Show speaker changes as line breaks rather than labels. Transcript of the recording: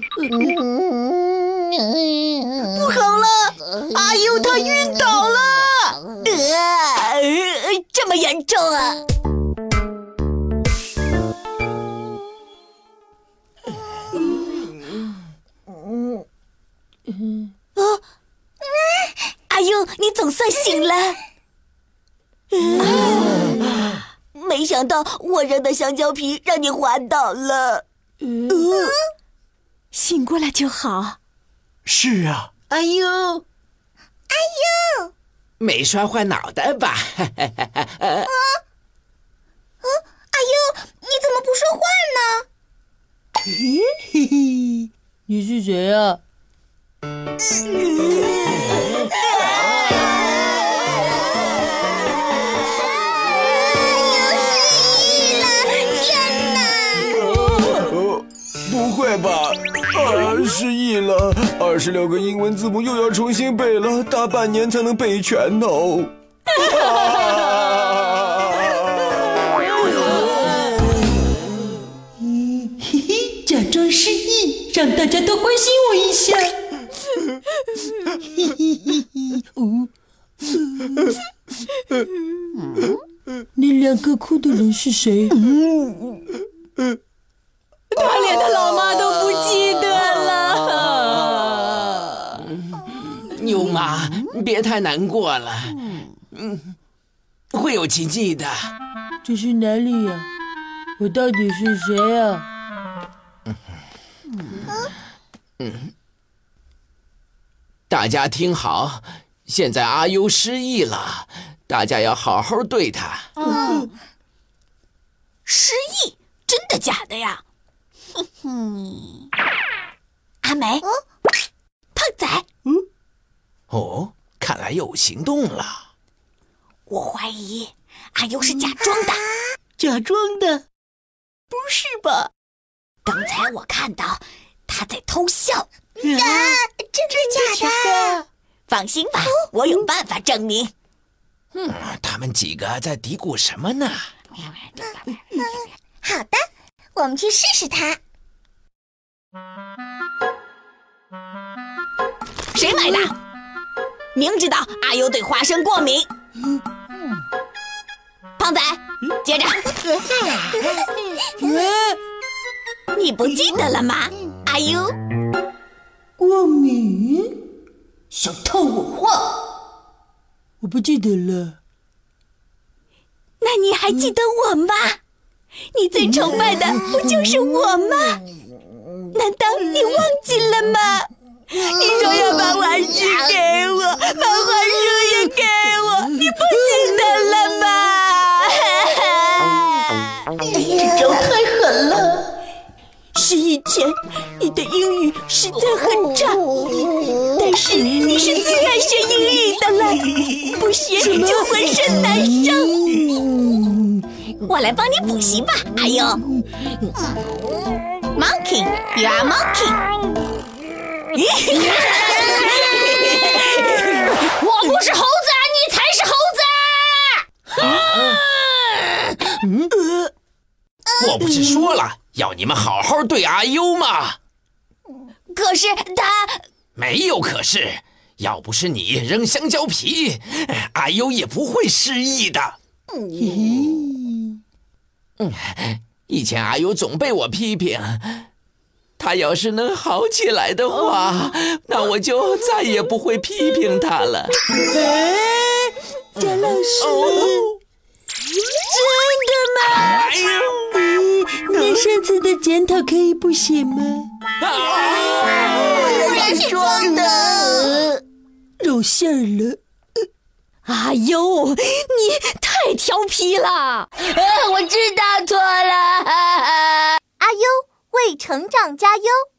不好了，阿优他晕倒了，
呃，这么严重啊！阿优，你总算醒了。没想到我扔的香蕉皮让你滑倒了。
醒过来就好。
是啊，
哎呦，哎呦，
没摔坏脑袋吧？
啊啊！哎呦，你怎么不说话呢？
嘿嘿，你是谁啊？
不会吧？啊，失忆了，二十六个英文字母又要重新背了，大半年才能背全哦。
嘿嘿，假装失忆，让大家都关心我一下。嘿嘿嘿嘿，哦，那两个哭的人是谁？
他连他老妈都不记得了。
牛妈，别太难过了，嗯，会有奇迹的。
这是哪里呀、我到底是谁呀、
大家听好，现在阿优失忆了，大家要好好对他。
嗯失忆？真的假的呀？哼哼，阿美，胖仔，嗯
哦，看来有行动了。
我怀疑阿优是假装的。
假装的？
不是吧？刚才我看到他在偷笑。
啊，
真的假的？放心吧，我有办法证明。
嗯，他们几个在嘀咕什么呢？
好的，我们去试试它。谁买的？明知道阿优对花生过敏。胖仔，接着。你不记得了吗？阿优，
过敏？想套我话？我不记得了。
那你还记得我吗？你最崇拜的不就是我吗？难道你忘记了吗？你说要把玩具给我，把花束也给我，你不记得了吗？
这招太狠了！
是以前你的英语实在很差，但是你是最爱学英语的了，不学就浑身难受。我来帮你补习吧，阿优。Monkey, you are monkey。
我不是猴子，你才是猴子！
嗯我不是说了要你们好好对阿优吗？
可是他，
没有可是，要不是你扔香蕉皮，阿优也不会失忆的。嗯，以前阿优总被我批评，他要是能好起来的话，那我就再也不会批评他了。
哎贾老师，
哦，
真的吗？
哎呦，
那上次的检讨可以不写吗？
啊我是装的。
露馅儿了。
阿优，你太调皮了！
我知成长加油。